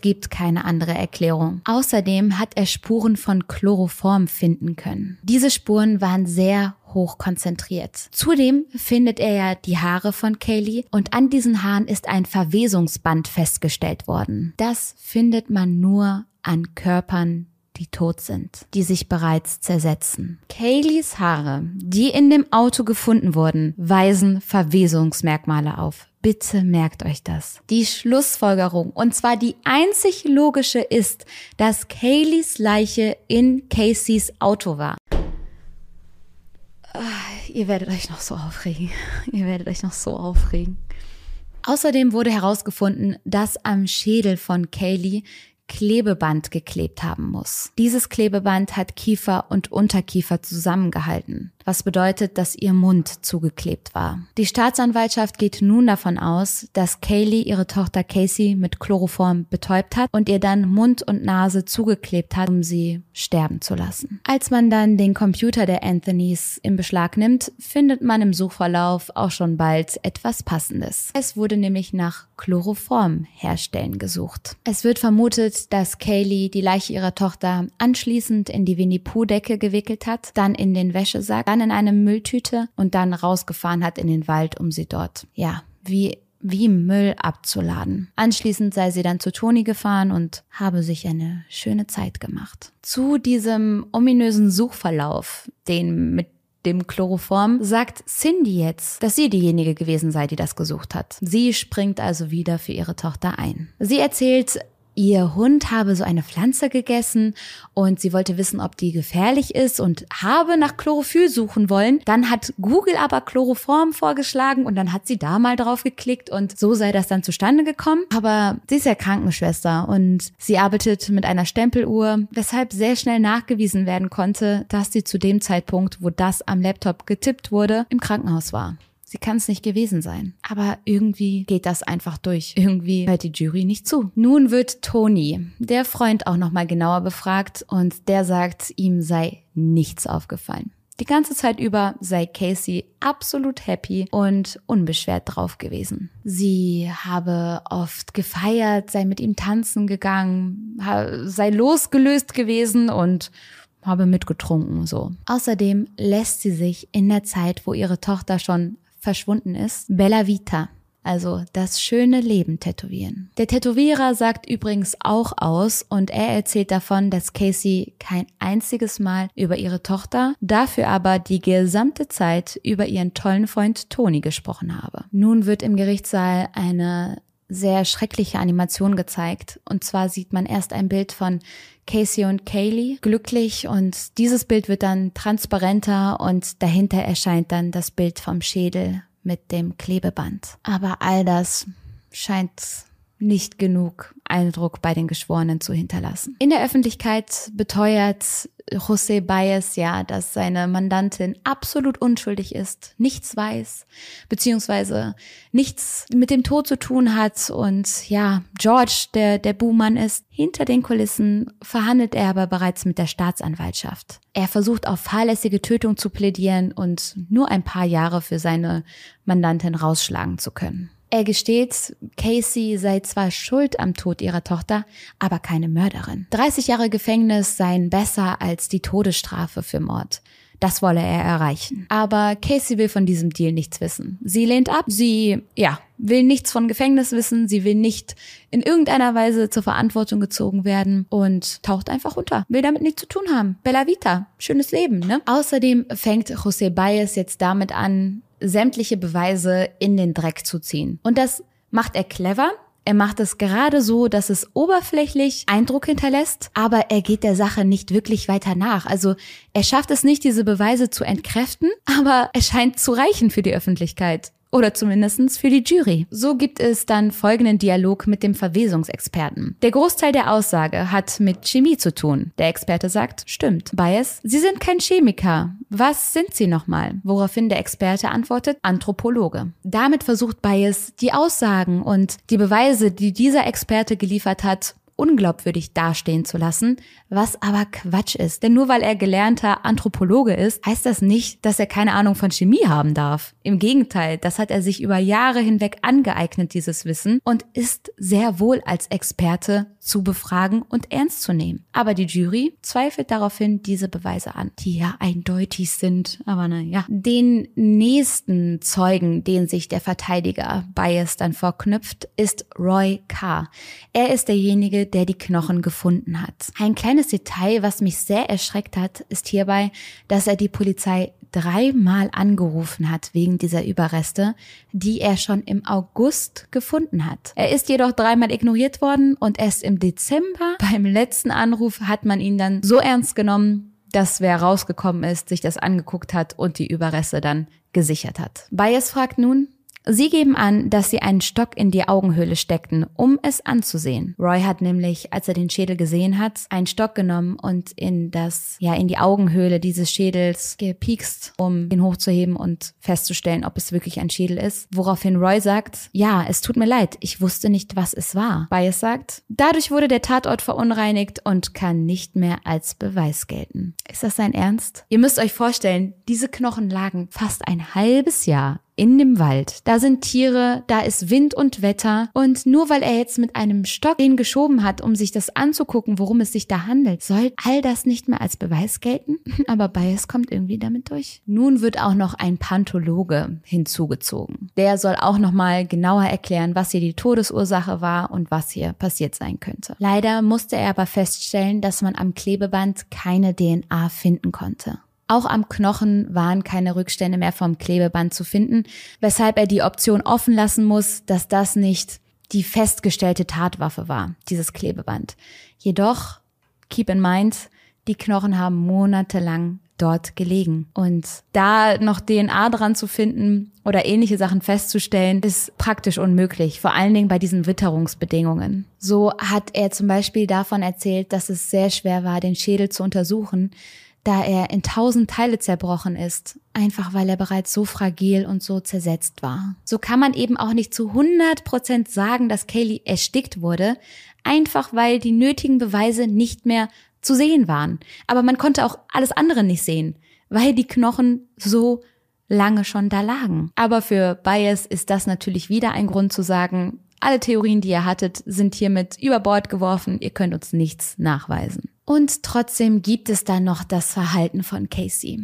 gibt keine andere Erklärung. Außerdem hat er Spuren von Chloroform finden können. Diese Spuren waren sehr hoch konzentriert. Zudem findet er ja die Haare von Kaylee und an diesen Haaren ist ein Verwesungsband festgestellt worden. Das findet man nur an Körpern, die tot sind, die sich bereits zersetzen. Kayleys Haare, die in dem Auto gefunden wurden, weisen Verwesungsmerkmale auf. Bitte merkt euch das. Die Schlussfolgerung, und zwar die einzig logische, ist, dass Kayleys Leiche in Caseys Auto war. Ah, ihr werdet euch noch so aufregen. Ihr werdet euch noch so aufregen. Außerdem wurde herausgefunden, dass am Schädel von Kaylee Klebeband geklebt haben muss. Dieses Klebeband hat Kiefer und Unterkiefer zusammengehalten was bedeutet, dass ihr Mund zugeklebt war. Die Staatsanwaltschaft geht nun davon aus, dass Kaylee ihre Tochter Casey mit Chloroform betäubt hat und ihr dann Mund und Nase zugeklebt hat, um sie sterben zu lassen. Als man dann den Computer der Anthonys in Beschlag nimmt, findet man im Suchverlauf auch schon bald etwas Passendes. Es wurde nämlich nach Chloroform herstellen gesucht. Es wird vermutet, dass Kaylee die Leiche ihrer Tochter anschließend in die Winnie Pooh Decke gewickelt hat, dann in den Wäschesack, dann in eine Mülltüte und dann rausgefahren hat in den Wald, um sie dort, ja, wie wie Müll abzuladen. Anschließend sei sie dann zu Toni gefahren und habe sich eine schöne Zeit gemacht. Zu diesem ominösen Suchverlauf, den mit dem Chloroform, sagt Cindy jetzt, dass sie diejenige gewesen sei, die das gesucht hat. Sie springt also wieder für ihre Tochter ein. Sie erzählt, ihr Hund habe so eine Pflanze gegessen und sie wollte wissen, ob die gefährlich ist und habe nach Chlorophyll suchen wollen. Dann hat Google aber Chloroform vorgeschlagen und dann hat sie da mal drauf geklickt und so sei das dann zustande gekommen. Aber sie ist ja Krankenschwester und sie arbeitet mit einer Stempeluhr, weshalb sehr schnell nachgewiesen werden konnte, dass sie zu dem Zeitpunkt, wo das am Laptop getippt wurde, im Krankenhaus war. Sie kann es nicht gewesen sein. Aber irgendwie geht das einfach durch. Irgendwie hört die Jury nicht zu. Nun wird Tony, der Freund, auch nochmal genauer befragt und der sagt, ihm sei nichts aufgefallen. Die ganze Zeit über sei Casey absolut happy und unbeschwert drauf gewesen. Sie habe oft gefeiert, sei mit ihm tanzen gegangen, sei losgelöst gewesen und habe mitgetrunken so. Außerdem lässt sie sich in der Zeit, wo ihre Tochter schon verschwunden ist, Bella Vita also das schöne Leben tätowieren. Der Tätowierer sagt übrigens auch aus und er erzählt davon, dass Casey kein einziges Mal über ihre Tochter, dafür aber die gesamte Zeit über ihren tollen Freund Tony gesprochen habe. Nun wird im Gerichtssaal eine sehr schreckliche Animation gezeigt. Und zwar sieht man erst ein Bild von Casey und Kaylee glücklich und dieses Bild wird dann transparenter und dahinter erscheint dann das Bild vom Schädel mit dem Klebeband. Aber all das scheint nicht genug Eindruck bei den Geschworenen zu hinterlassen. In der Öffentlichkeit beteuert José Baez ja, dass seine Mandantin absolut unschuldig ist, nichts weiß, beziehungsweise nichts mit dem Tod zu tun hat und ja, George, der der Buhmann ist. Hinter den Kulissen verhandelt er aber bereits mit der Staatsanwaltschaft. Er versucht auf fahrlässige Tötung zu plädieren und nur ein paar Jahre für seine Mandantin rausschlagen zu können. Er gesteht, Casey sei zwar schuld am Tod ihrer Tochter, aber keine Mörderin. 30 Jahre Gefängnis seien besser als die Todesstrafe für Mord. Das wolle er erreichen. Aber Casey will von diesem Deal nichts wissen. Sie lehnt ab. Sie, ja, will nichts von Gefängnis wissen. Sie will nicht in irgendeiner Weise zur Verantwortung gezogen werden und taucht einfach unter. Will damit nichts zu tun haben. Bella Vita. Schönes Leben, ne? Außerdem fängt José Baez jetzt damit an, sämtliche Beweise in den Dreck zu ziehen. Und das macht er clever. Er macht es gerade so, dass es oberflächlich Eindruck hinterlässt, aber er geht der Sache nicht wirklich weiter nach. Also er schafft es nicht, diese Beweise zu entkräften, aber er scheint zu reichen für die Öffentlichkeit. Oder zumindestens für die Jury. So gibt es dann folgenden Dialog mit dem Verwesungsexperten. Der Großteil der Aussage hat mit Chemie zu tun. Der Experte sagt, stimmt. Bias, Sie sind kein Chemiker. Was sind Sie nochmal? Woraufhin der Experte antwortet, Anthropologe. Damit versucht Bias die Aussagen und die Beweise, die dieser Experte geliefert hat, unglaubwürdig dastehen zu lassen, was aber Quatsch ist. Denn nur weil er gelernter Anthropologe ist, heißt das nicht, dass er keine Ahnung von Chemie haben darf. Im Gegenteil, das hat er sich über Jahre hinweg angeeignet, dieses Wissen, und ist sehr wohl als Experte zu befragen und ernst zu nehmen. Aber die Jury zweifelt daraufhin diese Beweise an, die ja eindeutig sind, aber naja. Den nächsten Zeugen, den sich der Verteidiger Bias dann vorknüpft, ist Roy Carr. Er ist derjenige, der die Knochen gefunden hat. Ein kleines Detail, was mich sehr erschreckt hat, ist hierbei, dass er die Polizei dreimal angerufen hat wegen dieser Überreste, die er schon im August gefunden hat. Er ist jedoch dreimal ignoriert worden und erst im Dezember beim letzten Anruf hat man ihn dann so ernst genommen, dass wer rausgekommen ist, sich das angeguckt hat und die Überreste dann gesichert hat. Bias fragt nun, Sie geben an, dass sie einen Stock in die Augenhöhle steckten, um es anzusehen. Roy hat nämlich, als er den Schädel gesehen hat, einen Stock genommen und in das, ja, in die Augenhöhle dieses Schädels gepiekst, um ihn hochzuheben und festzustellen, ob es wirklich ein Schädel ist. Woraufhin Roy sagt, ja, es tut mir leid, ich wusste nicht, was es war. Bias sagt, dadurch wurde der Tatort verunreinigt und kann nicht mehr als Beweis gelten. Ist das sein Ernst? Ihr müsst euch vorstellen, diese Knochen lagen fast ein halbes Jahr in dem Wald. Da sind Tiere, da ist Wind und Wetter. Und nur weil er jetzt mit einem Stock den geschoben hat, um sich das anzugucken, worum es sich da handelt, soll all das nicht mehr als Beweis gelten? Aber Bias kommt irgendwie damit durch. Nun wird auch noch ein Panthologe hinzugezogen. Der soll auch nochmal genauer erklären, was hier die Todesursache war und was hier passiert sein könnte. Leider musste er aber feststellen, dass man am Klebeband keine DNA finden konnte. Auch am Knochen waren keine Rückstände mehr vom Klebeband zu finden, weshalb er die Option offen lassen muss, dass das nicht die festgestellte Tatwaffe war, dieses Klebeband. Jedoch, keep in mind, die Knochen haben monatelang dort gelegen. Und da noch DNA dran zu finden oder ähnliche Sachen festzustellen, ist praktisch unmöglich, vor allen Dingen bei diesen Witterungsbedingungen. So hat er zum Beispiel davon erzählt, dass es sehr schwer war, den Schädel zu untersuchen, da er in tausend Teile zerbrochen ist, einfach weil er bereits so fragil und so zersetzt war. So kann man eben auch nicht zu 100 Prozent sagen, dass Kaylee erstickt wurde, einfach weil die nötigen Beweise nicht mehr zu sehen waren. Aber man konnte auch alles andere nicht sehen, weil die Knochen so lange schon da lagen. Aber für Bias ist das natürlich wieder ein Grund zu sagen, alle Theorien, die ihr hattet, sind hiermit über Bord geworfen. Ihr könnt uns nichts nachweisen. Und trotzdem gibt es dann noch das Verhalten von Casey.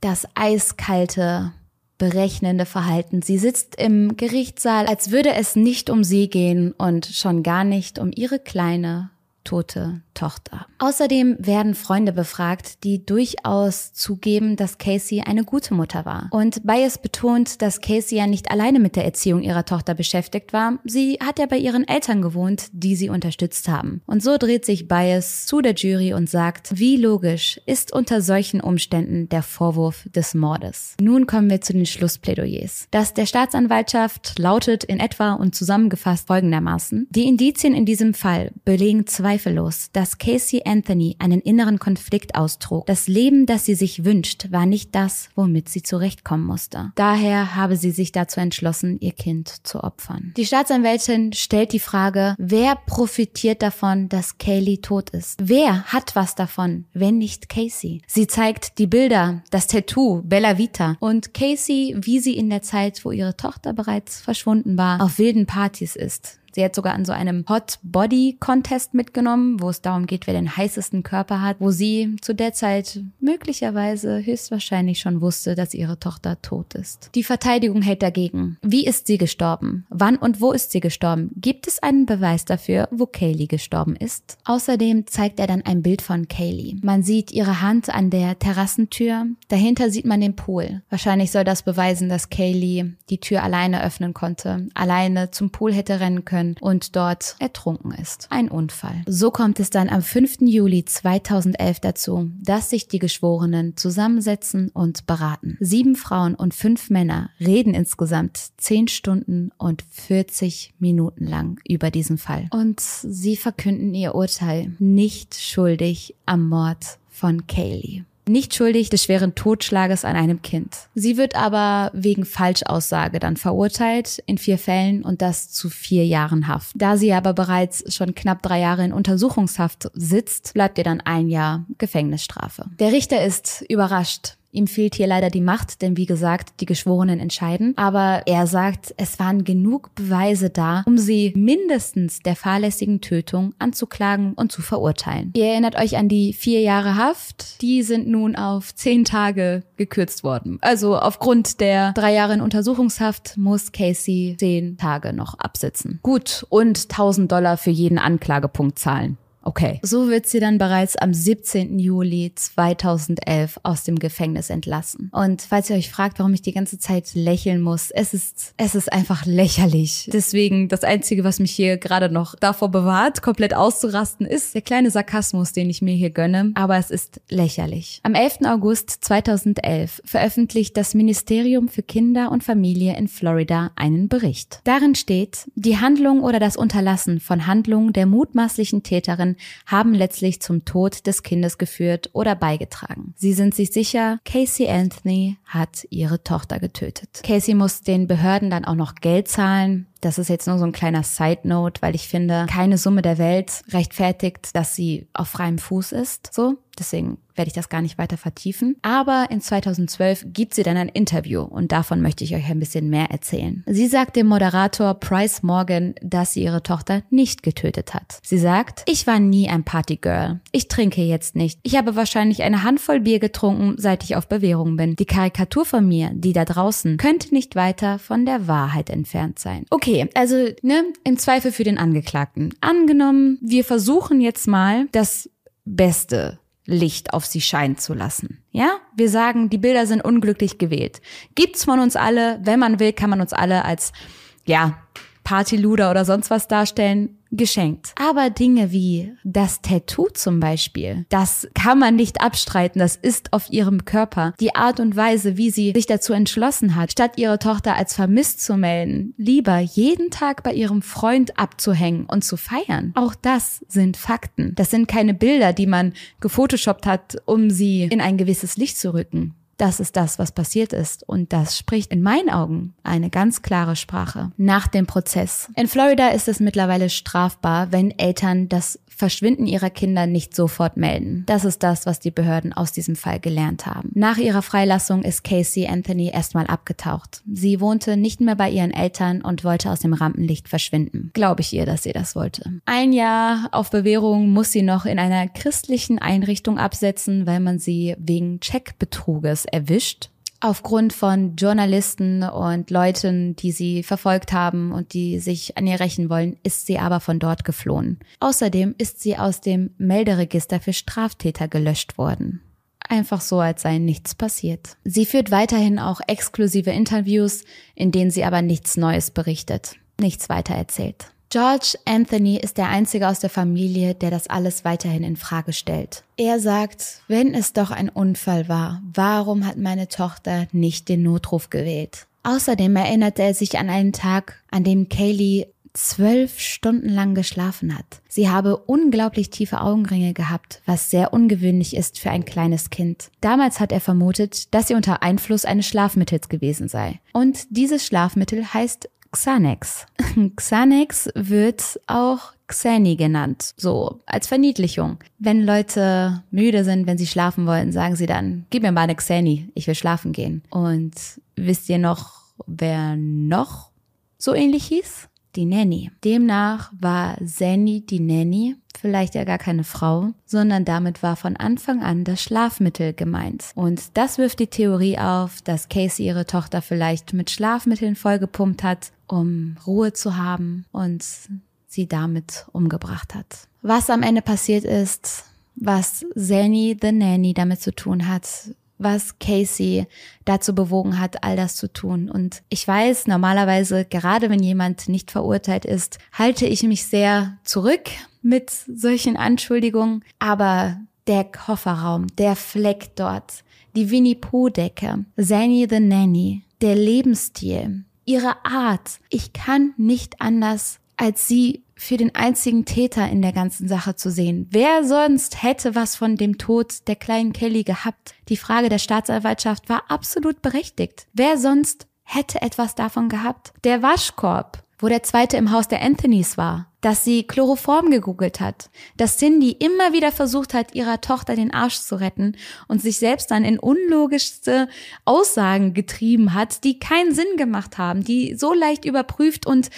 Das eiskalte, berechnende Verhalten. Sie sitzt im Gerichtssaal, als würde es nicht um sie gehen und schon gar nicht um ihre kleine, tote Tochter. Außerdem werden Freunde befragt, die durchaus zugeben, dass Casey eine gute Mutter war. Und Bias betont, dass Casey ja nicht alleine mit der Erziehung ihrer Tochter beschäftigt war. Sie hat ja bei ihren Eltern gewohnt, die sie unterstützt haben. Und so dreht sich Bias zu der Jury und sagt, wie logisch ist unter solchen Umständen der Vorwurf des Mordes. Nun kommen wir zu den Schlussplädoyers. Das der Staatsanwaltschaft lautet in etwa und zusammengefasst folgendermaßen. Die Indizien in diesem Fall belegen zweifellos, dass Casey Anthony einen inneren Konflikt austrug. Das Leben, das sie sich wünscht, war nicht das, womit sie zurechtkommen musste. Daher habe sie sich dazu entschlossen, ihr Kind zu opfern. Die Staatsanwältin stellt die Frage, wer profitiert davon, dass Kaylee tot ist? Wer hat was davon, wenn nicht Casey? Sie zeigt die Bilder, das Tattoo, Bella Vita und Casey, wie sie in der Zeit, wo ihre Tochter bereits verschwunden war, auf wilden Partys ist. Sie hat sogar an so einem Hot Body Contest mitgenommen, wo es darum geht, wer den heißesten Körper hat, wo sie zu der Zeit möglicherweise höchstwahrscheinlich schon wusste, dass ihre Tochter tot ist. Die Verteidigung hält dagegen. Wie ist sie gestorben? Wann und wo ist sie gestorben? Gibt es einen Beweis dafür, wo Kaylee gestorben ist? Außerdem zeigt er dann ein Bild von Kaylee. Man sieht ihre Hand an der Terrassentür. Dahinter sieht man den Pool. Wahrscheinlich soll das beweisen, dass Kaylee die Tür alleine öffnen konnte, alleine zum Pool hätte rennen können können und dort ertrunken ist. Ein Unfall. So kommt es dann am 5. Juli 2011 dazu, dass sich die Geschworenen zusammensetzen und beraten. Sieben Frauen und fünf Männer reden insgesamt zehn Stunden und 40 Minuten lang über diesen Fall. Und sie verkünden ihr Urteil nicht schuldig am Mord von Kaylee nicht schuldig des schweren Totschlages an einem Kind. Sie wird aber wegen Falschaussage dann verurteilt in vier Fällen und das zu vier Jahren Haft. Da sie aber bereits schon knapp drei Jahre in Untersuchungshaft sitzt, bleibt ihr dann ein Jahr Gefängnisstrafe. Der Richter ist überrascht Ihm fehlt hier leider die Macht, denn wie gesagt, die Geschworenen entscheiden. Aber er sagt, es waren genug Beweise da, um sie mindestens der fahrlässigen Tötung anzuklagen und zu verurteilen. Ihr erinnert euch an die vier Jahre Haft. Die sind nun auf zehn Tage gekürzt worden. Also aufgrund der drei Jahre in Untersuchungshaft muss Casey zehn Tage noch absitzen. Gut, und 1000 Dollar für jeden Anklagepunkt zahlen. Okay. So wird sie dann bereits am 17. Juli 2011 aus dem Gefängnis entlassen. Und falls ihr euch fragt, warum ich die ganze Zeit lächeln muss, es ist, es ist einfach lächerlich. Deswegen das Einzige, was mich hier gerade noch davor bewahrt, komplett auszurasten, ist der kleine Sarkasmus, den ich mir hier gönne. Aber es ist lächerlich. Am 11. August 2011 veröffentlicht das Ministerium für Kinder und Familie in Florida einen Bericht. Darin steht, die Handlung oder das Unterlassen von Handlungen der mutmaßlichen Täterin haben letztlich zum Tod des Kindes geführt oder beigetragen. Sie sind sich sicher, Casey Anthony hat ihre Tochter getötet. Casey muss den Behörden dann auch noch Geld zahlen. Das ist jetzt nur so ein kleiner Side Note, weil ich finde, keine Summe der Welt rechtfertigt, dass sie auf freiem Fuß ist. So. Deswegen werde ich das gar nicht weiter vertiefen. Aber in 2012 gibt sie dann ein Interview und davon möchte ich euch ein bisschen mehr erzählen. Sie sagt dem Moderator Price Morgan, dass sie ihre Tochter nicht getötet hat. Sie sagt, ich war nie ein Partygirl. Ich trinke jetzt nicht. Ich habe wahrscheinlich eine Handvoll Bier getrunken, seit ich auf Bewährung bin. Die Karikatur von mir, die da draußen, könnte nicht weiter von der Wahrheit entfernt sein. Okay, also, ne, im Zweifel für den Angeklagten. Angenommen, wir versuchen jetzt mal das Beste Licht auf sie scheinen zu lassen. Ja? Wir sagen, die Bilder sind unglücklich gewählt. Gibt's von uns alle, wenn man will, kann man uns alle als, ja, Partyluder oder sonst was darstellen geschenkt. Aber Dinge wie das Tattoo zum Beispiel, das kann man nicht abstreiten, das ist auf ihrem Körper. Die Art und Weise, wie sie sich dazu entschlossen hat, statt ihre Tochter als vermisst zu melden, lieber jeden Tag bei ihrem Freund abzuhängen und zu feiern. Auch das sind Fakten. Das sind keine Bilder, die man gefotoshoppt hat, um sie in ein gewisses Licht zu rücken. Das ist das, was passiert ist. Und das spricht in meinen Augen eine ganz klare Sprache. Nach dem Prozess. In Florida ist es mittlerweile strafbar, wenn Eltern das Verschwinden ihrer Kinder nicht sofort melden. Das ist das, was die Behörden aus diesem Fall gelernt haben. Nach ihrer Freilassung ist Casey Anthony erstmal abgetaucht. Sie wohnte nicht mehr bei ihren Eltern und wollte aus dem Rampenlicht verschwinden. Glaube ich ihr, dass sie das wollte. Ein Jahr auf Bewährung muss sie noch in einer christlichen Einrichtung absetzen, weil man sie wegen Checkbetruges erwischt aufgrund von Journalisten und Leuten, die sie verfolgt haben und die sich an ihr rächen wollen, ist sie aber von dort geflohen. Außerdem ist sie aus dem Melderegister für Straftäter gelöscht worden. Einfach so, als sei nichts passiert. Sie führt weiterhin auch exklusive Interviews, in denen sie aber nichts Neues berichtet, nichts weiter erzählt. George Anthony ist der einzige aus der Familie, der das alles weiterhin in Frage stellt. Er sagt, wenn es doch ein Unfall war, warum hat meine Tochter nicht den Notruf gewählt? Außerdem erinnerte er sich an einen Tag, an dem Kaylee zwölf Stunden lang geschlafen hat. Sie habe unglaublich tiefe Augenringe gehabt, was sehr ungewöhnlich ist für ein kleines Kind. Damals hat er vermutet, dass sie unter Einfluss eines Schlafmittels gewesen sei. Und dieses Schlafmittel heißt Xanax. Xanax wird auch Xani genannt, so als Verniedlichung. Wenn Leute müde sind, wenn sie schlafen wollen, sagen sie dann, gib mir mal eine Xani, ich will schlafen gehen. Und wisst ihr noch, wer noch so ähnlich hieß? die Nanny. Demnach war Zanny die Nanny vielleicht ja gar keine Frau, sondern damit war von Anfang an das Schlafmittel gemeint. Und das wirft die Theorie auf, dass Casey ihre Tochter vielleicht mit Schlafmitteln vollgepumpt hat, um Ruhe zu haben und sie damit umgebracht hat. Was am Ende passiert ist, was Zanny the Nanny damit zu tun hat, was Casey dazu bewogen hat, all das zu tun. Und ich weiß, normalerweise, gerade wenn jemand nicht verurteilt ist, halte ich mich sehr zurück mit solchen Anschuldigungen. Aber der Kofferraum, der Fleck dort, die Winnie Pooh Decke, Zanny the Nanny, der Lebensstil, ihre Art. Ich kann nicht anders als sie für den einzigen Täter in der ganzen Sache zu sehen. Wer sonst hätte was von dem Tod der kleinen Kelly gehabt? Die Frage der Staatsanwaltschaft war absolut berechtigt. Wer sonst hätte etwas davon gehabt? Der Waschkorb, wo der zweite im Haus der Anthonys war, dass sie Chloroform gegoogelt hat, dass Cindy immer wieder versucht hat, ihrer Tochter den Arsch zu retten und sich selbst dann in unlogischste Aussagen getrieben hat, die keinen Sinn gemacht haben, die so leicht überprüft und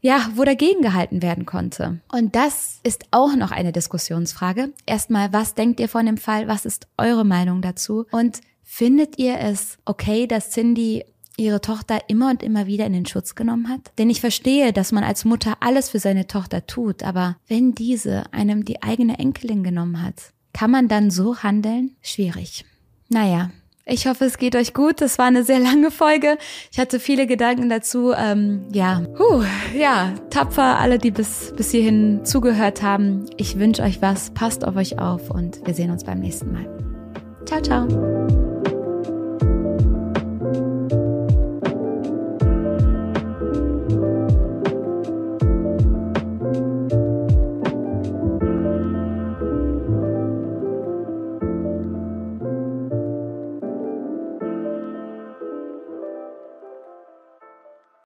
ja, wo dagegen gehalten werden konnte. Und das ist auch noch eine Diskussionsfrage. Erstmal, was denkt ihr von dem Fall? Was ist eure Meinung dazu? Und findet ihr es okay, dass Cindy ihre Tochter immer und immer wieder in den Schutz genommen hat? Denn ich verstehe, dass man als Mutter alles für seine Tochter tut, aber wenn diese einem die eigene Enkelin genommen hat, kann man dann so handeln? Schwierig. Naja, ich hoffe, es geht euch gut. Das war eine sehr lange Folge. Ich hatte viele Gedanken dazu. Ähm, ja, Puh, ja, tapfer alle, die bis, bis hierhin zugehört haben. Ich wünsche euch was. Passt auf euch auf und wir sehen uns beim nächsten Mal. Ciao, ciao.